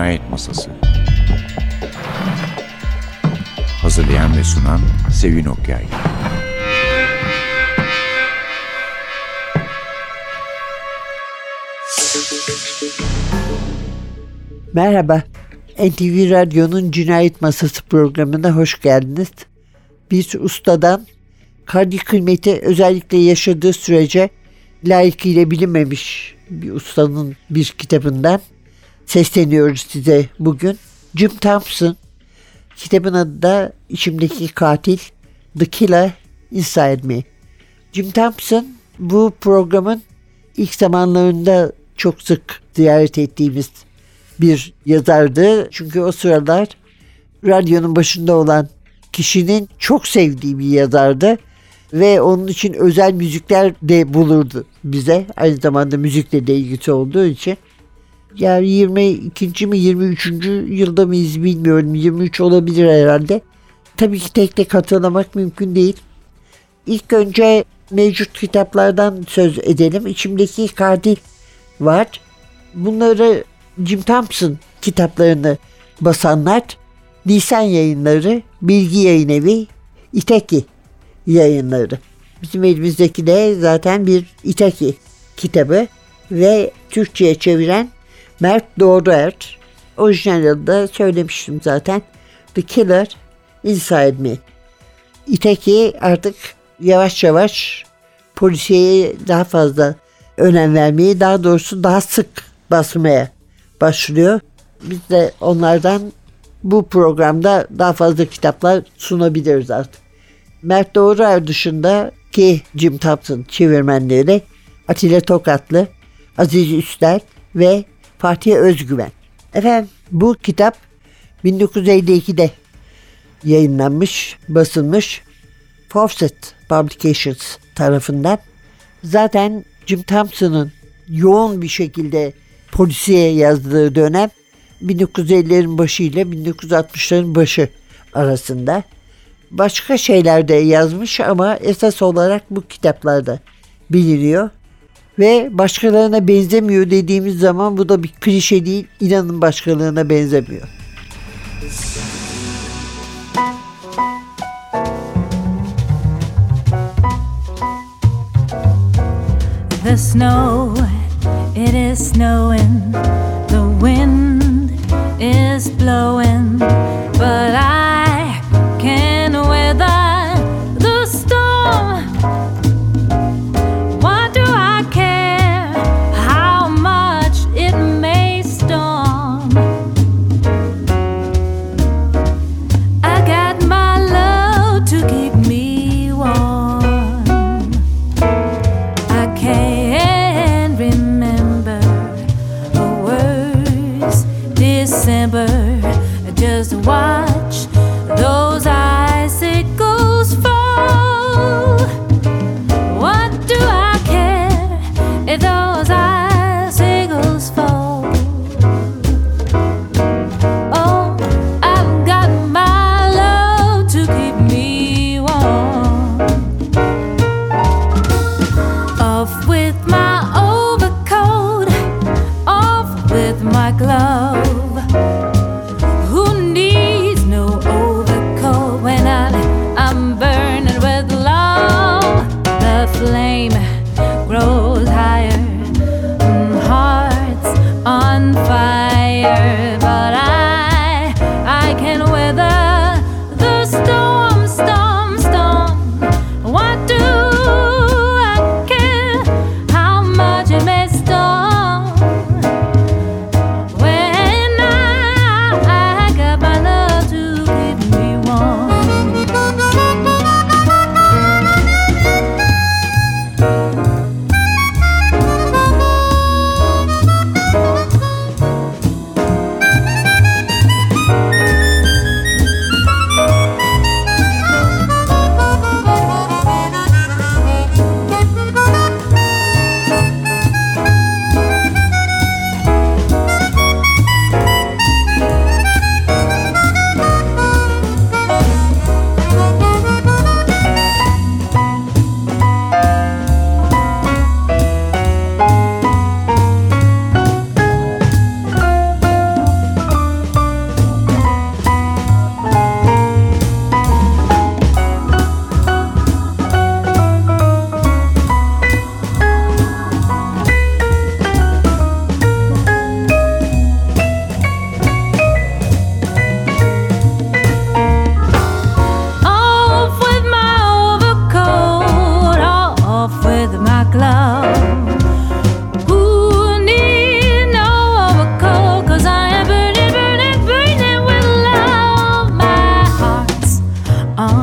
Cinayet Masası. Hazırlayan ve sunan Sevin Okyay. Merhaba, NTV Radyo'nun Cinayet Masası programına hoş geldiniz. Bir ustadan kardi kıymeti özellikle yaşadığı sürece layıkıyla bilinmemiş bir ustanın bir kitabından sesleniyoruz size bugün. Jim Thompson, kitabın adı da İçimdeki Katil, The Killer Inside Me. Jim Thompson bu programın ilk zamanlarında çok sık ziyaret ettiğimiz bir yazardı. Çünkü o sıralar radyonun başında olan kişinin çok sevdiği bir yazardı ve onun için özel müzikler de bulurdu bize. Aynı zamanda müzikle de ilgisi olduğu için. Yani 22. mi 23. yılda mıyız bilmiyorum. 23 olabilir herhalde. Tabii ki tek tek hatırlamak mümkün değil. İlk önce mevcut kitaplardan söz edelim. İçimdeki katil var. Bunları Jim Thompson kitaplarını basanlar Nisan yayınları, Bilgi Yayın Evi, İteki yayınları. Bizim elimizdeki de zaten bir İtaki kitabı ve Türkçe'ye çeviren Mert adı da söylemiştim zaten. The Killer Inside Me. İteki artık yavaş yavaş polisiye daha fazla önem vermeyi, daha doğrusu daha sık basmaya başlıyor. Biz de onlardan bu programda daha fazla kitaplar sunabiliriz artık. Mert Doğruer dışında ki Jim Thompson çevirmenleri Atilla Tokatlı, Aziz Üstel ve Fatih Özgüven. Efendim bu kitap 1952'de yayınlanmış, basılmış Fawcett Publications tarafından. Zaten Jim Thompson'ın yoğun bir şekilde polisiye yazdığı dönem 1950'lerin başı ile 1960'ların başı arasında. Başka şeyler de yazmış ama esas olarak bu kitaplarda biliniyor. Ve başkalarına benzemiyor dediğimiz zaman bu da bir klişe değil. İnanın başkalarına benzemiyor. The snow, it is snowing. I.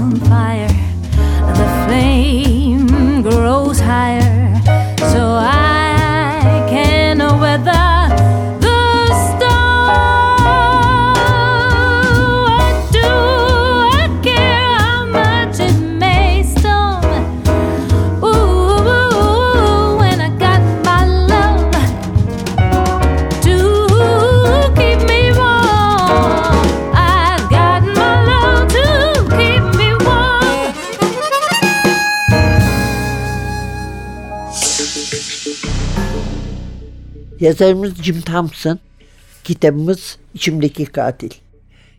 on fire. Yazarımız Jim Thompson, kitabımız İçimdeki Katil.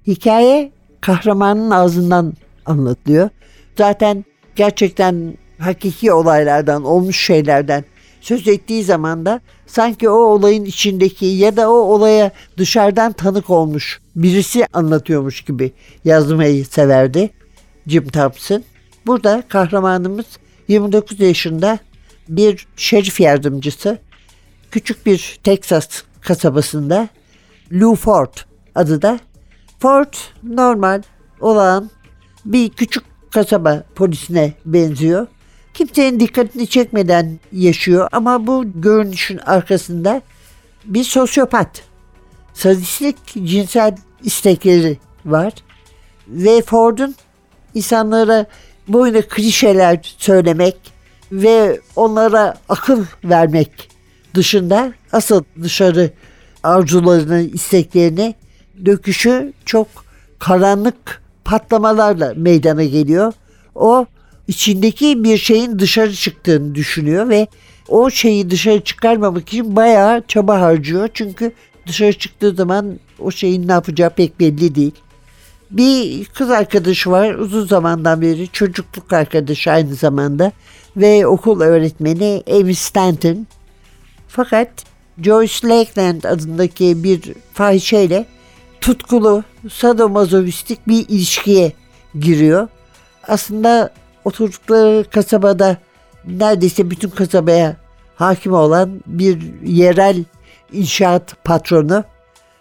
Hikaye kahramanın ağzından anlatılıyor. Zaten gerçekten hakiki olaylardan, olmuş şeylerden söz ettiği zaman da sanki o olayın içindeki ya da o olaya dışarıdan tanık olmuş birisi anlatıyormuş gibi yazmayı severdi Jim Thompson. Burada kahramanımız 29 yaşında bir şerif yardımcısı küçük bir Texas kasabasında Lou Ford adı da. Ford normal olan bir küçük kasaba polisine benziyor. Kimsenin dikkatini çekmeden yaşıyor ama bu görünüşün arkasında bir sosyopat. Sadistlik cinsel istekleri var. Ve Ford'un insanlara boyuna klişeler söylemek ve onlara akıl vermek dışında asıl dışarı arzularını, isteklerini döküşü çok karanlık patlamalarla meydana geliyor. O içindeki bir şeyin dışarı çıktığını düşünüyor ve o şeyi dışarı çıkarmamak için bayağı çaba harcıyor. Çünkü dışarı çıktığı zaman o şeyin ne yapacağı pek belli değil. Bir kız arkadaşı var uzun zamandan beri çocukluk arkadaşı aynı zamanda ve okul öğretmeni Amy Stanton. Fakat Joyce Lakeland adındaki bir fahişeyle tutkulu, sadomazovistik bir ilişkiye giriyor. Aslında oturdukları kasabada neredeyse bütün kasabaya hakim olan bir yerel inşaat patronu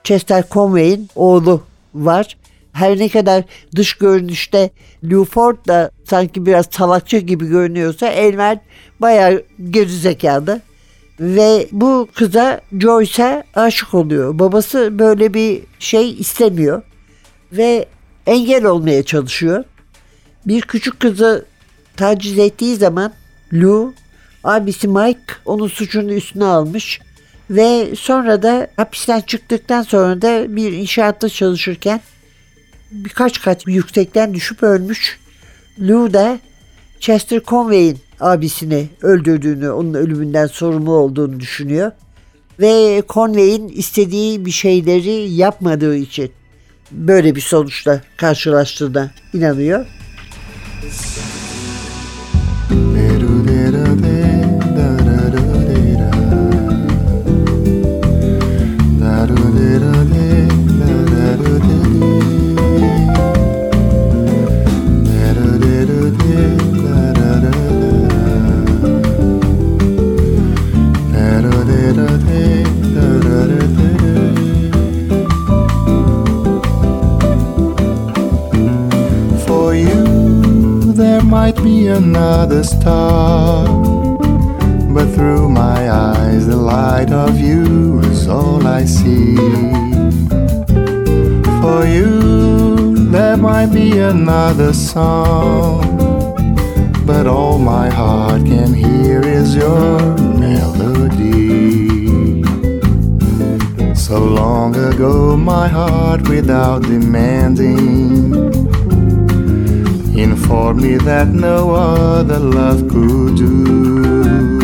Chester Conway'in oğlu var. Her ne kadar dış görünüşte Lou Ford da sanki biraz salakça gibi görünüyorsa Elmer bayağı gerizekalı. Ve bu kıza Joyce'a aşık oluyor. Babası böyle bir şey istemiyor. Ve engel olmaya çalışıyor. Bir küçük kızı taciz ettiği zaman Lou, abisi Mike onun suçunu üstüne almış. Ve sonra da hapisten çıktıktan sonra da bir inşaatta çalışırken birkaç kat yüksekten düşüp ölmüş. Lou da Chester Conway'in abisini öldürdüğünü, onun ölümünden sorumlu olduğunu düşünüyor. Ve Conway'in istediği bir şeyleri yapmadığı için böyle bir sonuçla karşılaştığına inanıyor. Another star. But through my eyes, the light of you is all I see. For you, there might be another song. But all my heart can hear is your melody. So long ago, my heart, without demanding, informed me that no other love could do.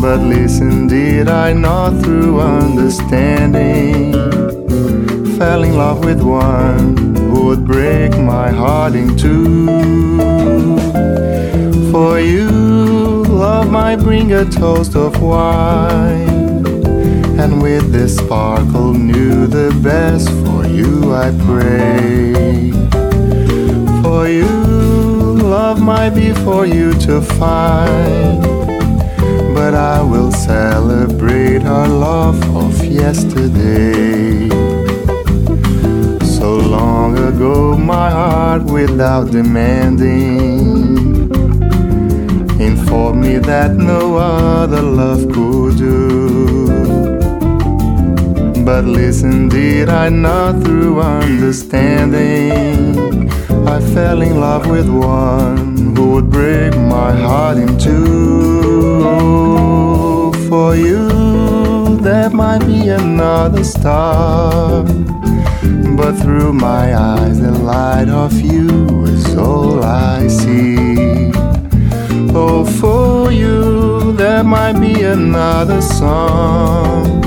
But listen, did I not through understanding fell in love with one who would break my heart in two? For you, love might bring a toast of wine. And with this sparkle, knew the best for you, I pray. For you, love might be for you to find. But I will celebrate our love of yesterday. So long ago, my heart, without demanding, informed me that no other love could do. But listen, did I not through understanding? I fell in love with one who would break my heart in two. For you, there might be another star. But through my eyes, the light of you is all I see. Oh, for you, there might be another song.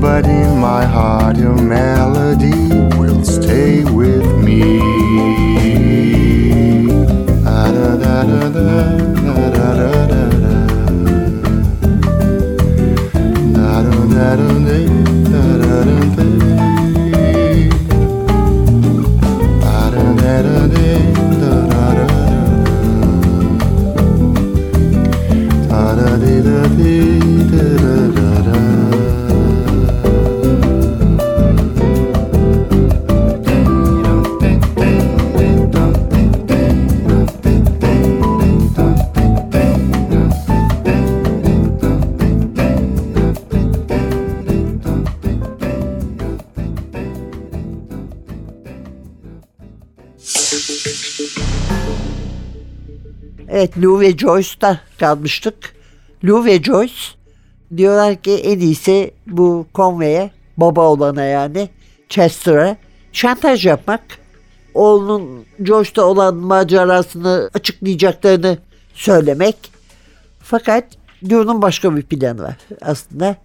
But in my heart, your melody will stay Evet Lou ve Joyce'da kalmıştık. Lou ve Joyce diyorlar ki en iyisi bu Conway'e baba olana yani Chester'a şantaj yapmak. Oğlunun Joyce'da olan macerasını açıklayacaklarını söylemek. Fakat Lou'nun başka bir planı var aslında.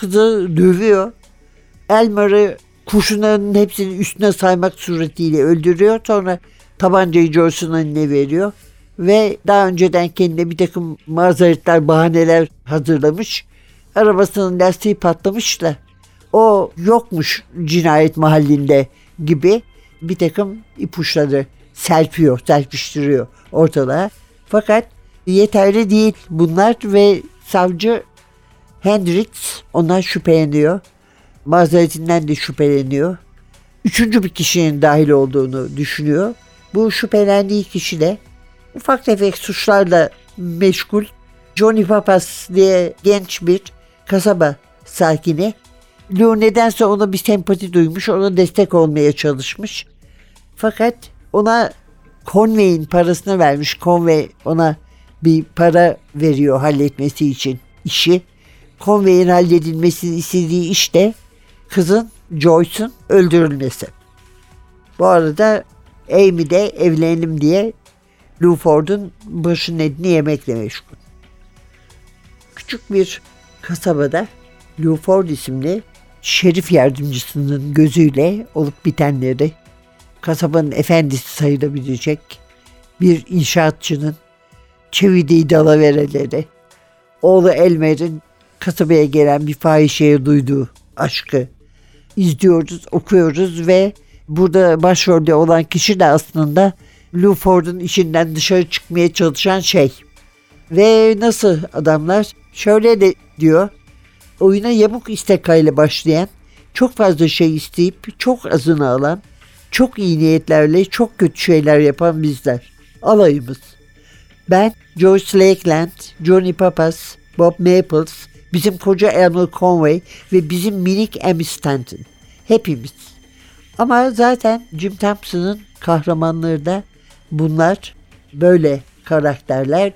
Kızı dövüyor. Elmer'ı kurşunların hepsini üstüne saymak suretiyle öldürüyor. Sonra tabancayı Joyce'un eline veriyor. Ve daha önceden kendine bir takım mazeretler, bahaneler hazırlamış. Arabasının lastiği patlamış da o yokmuş cinayet mahallinde gibi bir takım ipuçları serpiyor, serpiştiriyor ortalığa. Fakat yeterli değil bunlar ve savcı Hendrix ondan şüpheleniyor. Mazeretinden de şüpheleniyor. Üçüncü bir kişinin dahil olduğunu düşünüyor. Bu şüphelendiği kişi de ufak tefek suçlarla meşgul Johnny Papas diye genç bir kasaba sakini. Lou nedense ona bir sempati duymuş, ona destek olmaya çalışmış. Fakat ona Conway'in parasını vermiş. Conway ona bir para veriyor halletmesi için işi. Conway'in halledilmesini istediği iş de kızın Joyce'un öldürülmesi. Bu arada Amy de evlenelim diye Lou Ford'un başının etini yemekle meşgul. Küçük bir kasabada Lou Ford isimli şerif yardımcısının gözüyle olup bitenleri kasabanın efendisi sayılabilecek bir inşaatçının çevirdiği dalavereleri, oğlu Elmer'in kasabaya gelen bir fahişeye duyduğu aşkı izliyoruz, okuyoruz ve burada başrolde olan kişi de aslında Lou Ford'un işinden dışarı çıkmaya çalışan şey. Ve nasıl adamlar? Şöyle de diyor. Oyuna yamuk istekayla başlayan, çok fazla şey isteyip çok azını alan, çok iyi niyetlerle çok kötü şeyler yapan bizler. Alayımız. Ben Joyce Lakeland, Johnny Papas, Bob Maples, bizim koca Elmer Conway ve bizim minik Amy Stanton. Hepimiz. Ama zaten Jim Thompson'ın kahramanları da bunlar böyle karakterler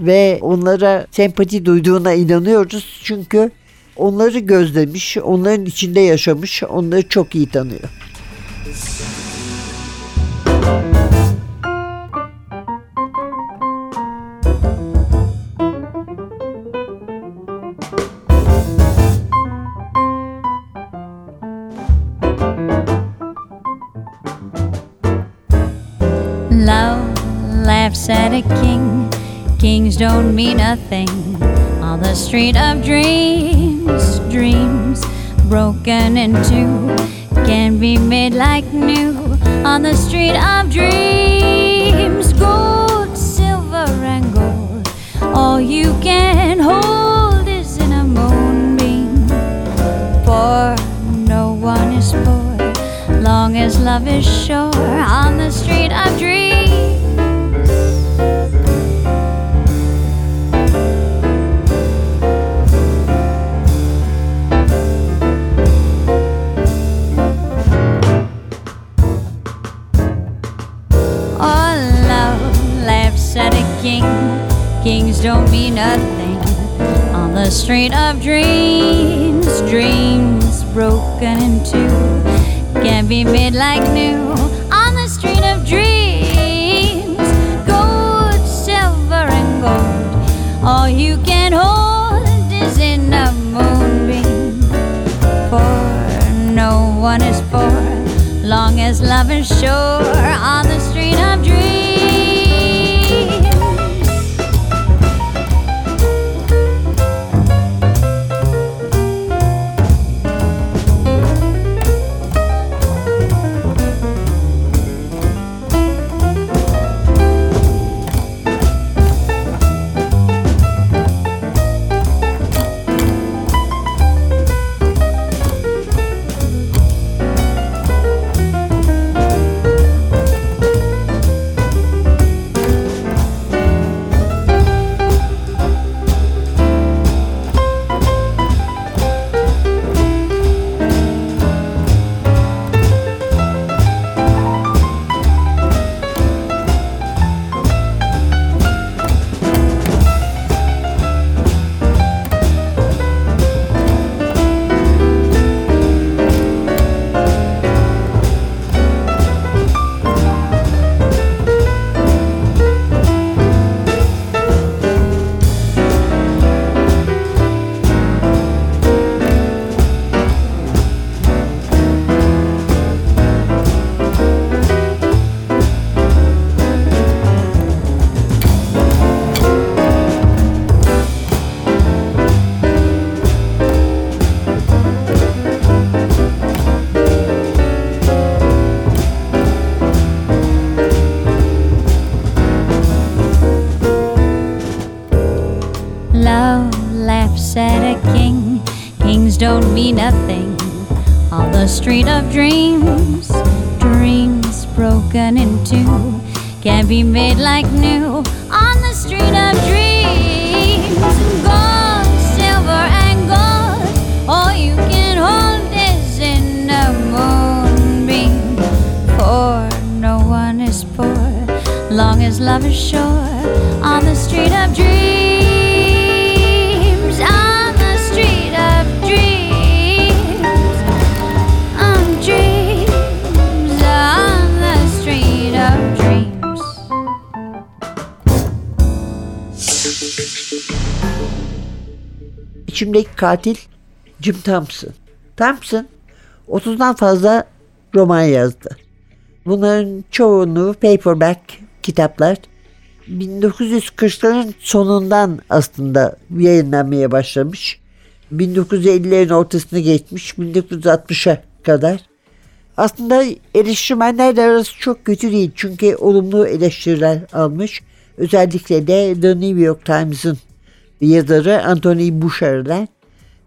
ve onlara sempati duyduğuna inanıyoruz çünkü onları gözlemiş, onların içinde yaşamış, onları çok iyi tanıyor. Love Kings don't mean a thing. On the street of dreams, dreams broken in two can be made like new. On the street of dreams, gold, silver, and gold. All you can hold is in a moonbeam. For no one is poor, long as love is sure. On the street of dreams. Street of dreams. Dreams broken in two can be made like new on the street of dreams. Gold, silver, and gold, all you can hold is in a moonbeam. For no one is poor, long as love is sure on the street of dreams. İçimdeki katil Jim Thompson. Thompson 30'dan fazla roman yazdı. Bunların çoğunu paperback kitaplar 1940'ların sonundan aslında yayınlanmaya başlamış. 1950'lerin ortasını geçmiş 1960'a kadar. Aslında eleştirmenlerle arası çok kötü değil çünkü olumlu eleştiriler almış. Özellikle de The New York Times'ın yazarı Anthony Boucher'den.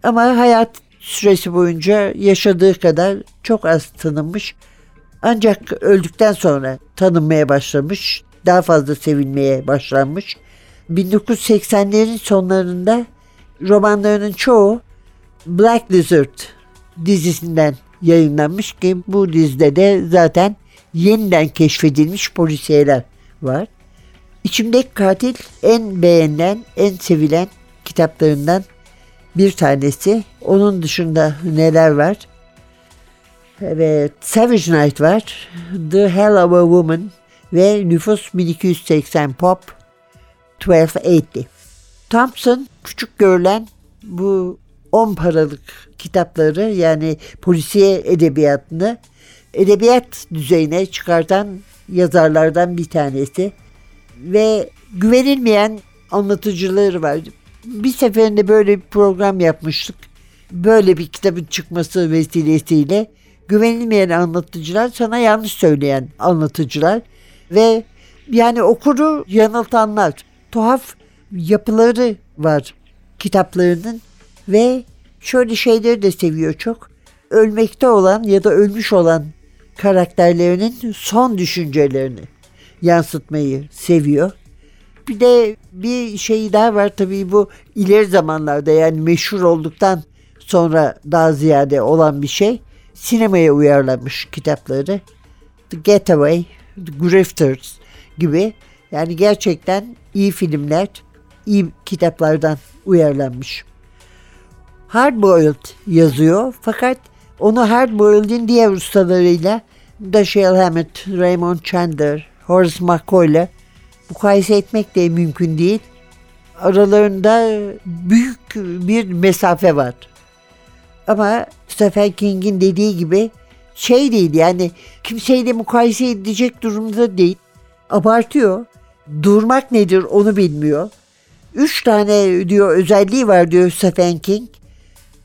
Ama hayat süresi boyunca yaşadığı kadar çok az tanınmış. Ancak öldükten sonra tanınmaya başlamış. Daha fazla sevilmeye başlanmış. 1980'lerin sonlarında romanlarının çoğu Black Lizard dizisinden yayınlanmış ki bu dizide de zaten yeniden keşfedilmiş polisiyeler var. İçimdeki katil en beğenilen, en sevilen kitaplarından bir tanesi. Onun dışında neler var? Evet, Savage Night var. The Hell of a Woman ve Nüfus 1280 Pop 1280. Thompson küçük görülen bu 10 paralık kitapları yani polisiye edebiyatını edebiyat düzeyine çıkartan yazarlardan bir tanesi ve güvenilmeyen anlatıcıları var. Bir seferinde böyle bir program yapmıştık. Böyle bir kitabın çıkması vesilesiyle güvenilmeyen anlatıcılar sana yanlış söyleyen anlatıcılar ve yani okuru yanıltanlar. Tuhaf yapıları var kitaplarının ve şöyle şeyleri de seviyor çok. Ölmekte olan ya da ölmüş olan karakterlerinin son düşüncelerini yansıtmayı seviyor. Bir de bir şey daha var tabii bu ileri zamanlarda yani meşhur olduktan sonra daha ziyade olan bir şey. Sinemaya uyarlanmış kitapları. The Getaway, The Grifters gibi Yani gerçekten iyi filmler, iyi kitaplardan uyarlanmış. Hardboiled yazıyor fakat onu Hardboiled'in diğer ustalarıyla Dashiell Hammett, Raymond Chandler, Horace McCoy ile mukayese etmek de mümkün değil. Aralarında büyük bir mesafe var. Ama Stephen King'in dediği gibi şey değil yani kimseyle mukayese edecek durumda değil. Abartıyor. Durmak nedir onu bilmiyor. Üç tane diyor özelliği var diyor Stephen King.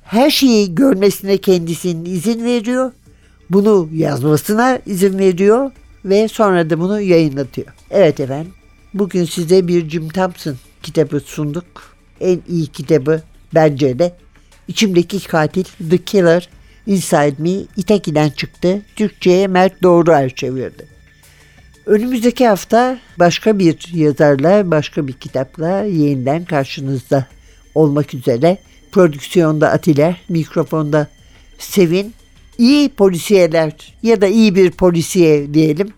Her şeyi görmesine kendisinin izin veriyor. Bunu yazmasına izin veriyor ve sonra da bunu yayınlatıyor. Evet efendim. Bugün size bir Jim Thompson kitabı sunduk. En iyi kitabı bence de. İçimdeki katil The Killer Inside Me İteki'den çıktı. Türkçe'ye Mert Doğruer çevirdi. Önümüzdeki hafta başka bir yazarla, başka bir kitapla yeniden karşınızda olmak üzere. Prodüksiyonda Atilla, mikrofonda Sevin. İyi polisiyeler ya da iyi bir polisiye diyelim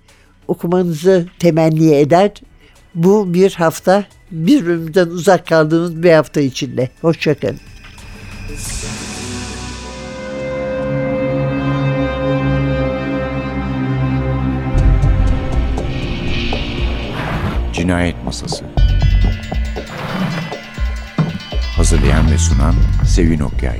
okumanızı temenni eder. Bu bir hafta birbirimizden uzak kaldığımız bir hafta içinde. Hoşçakalın. Cinayet Masası Hazırlayan ve sunan Sevin Okyay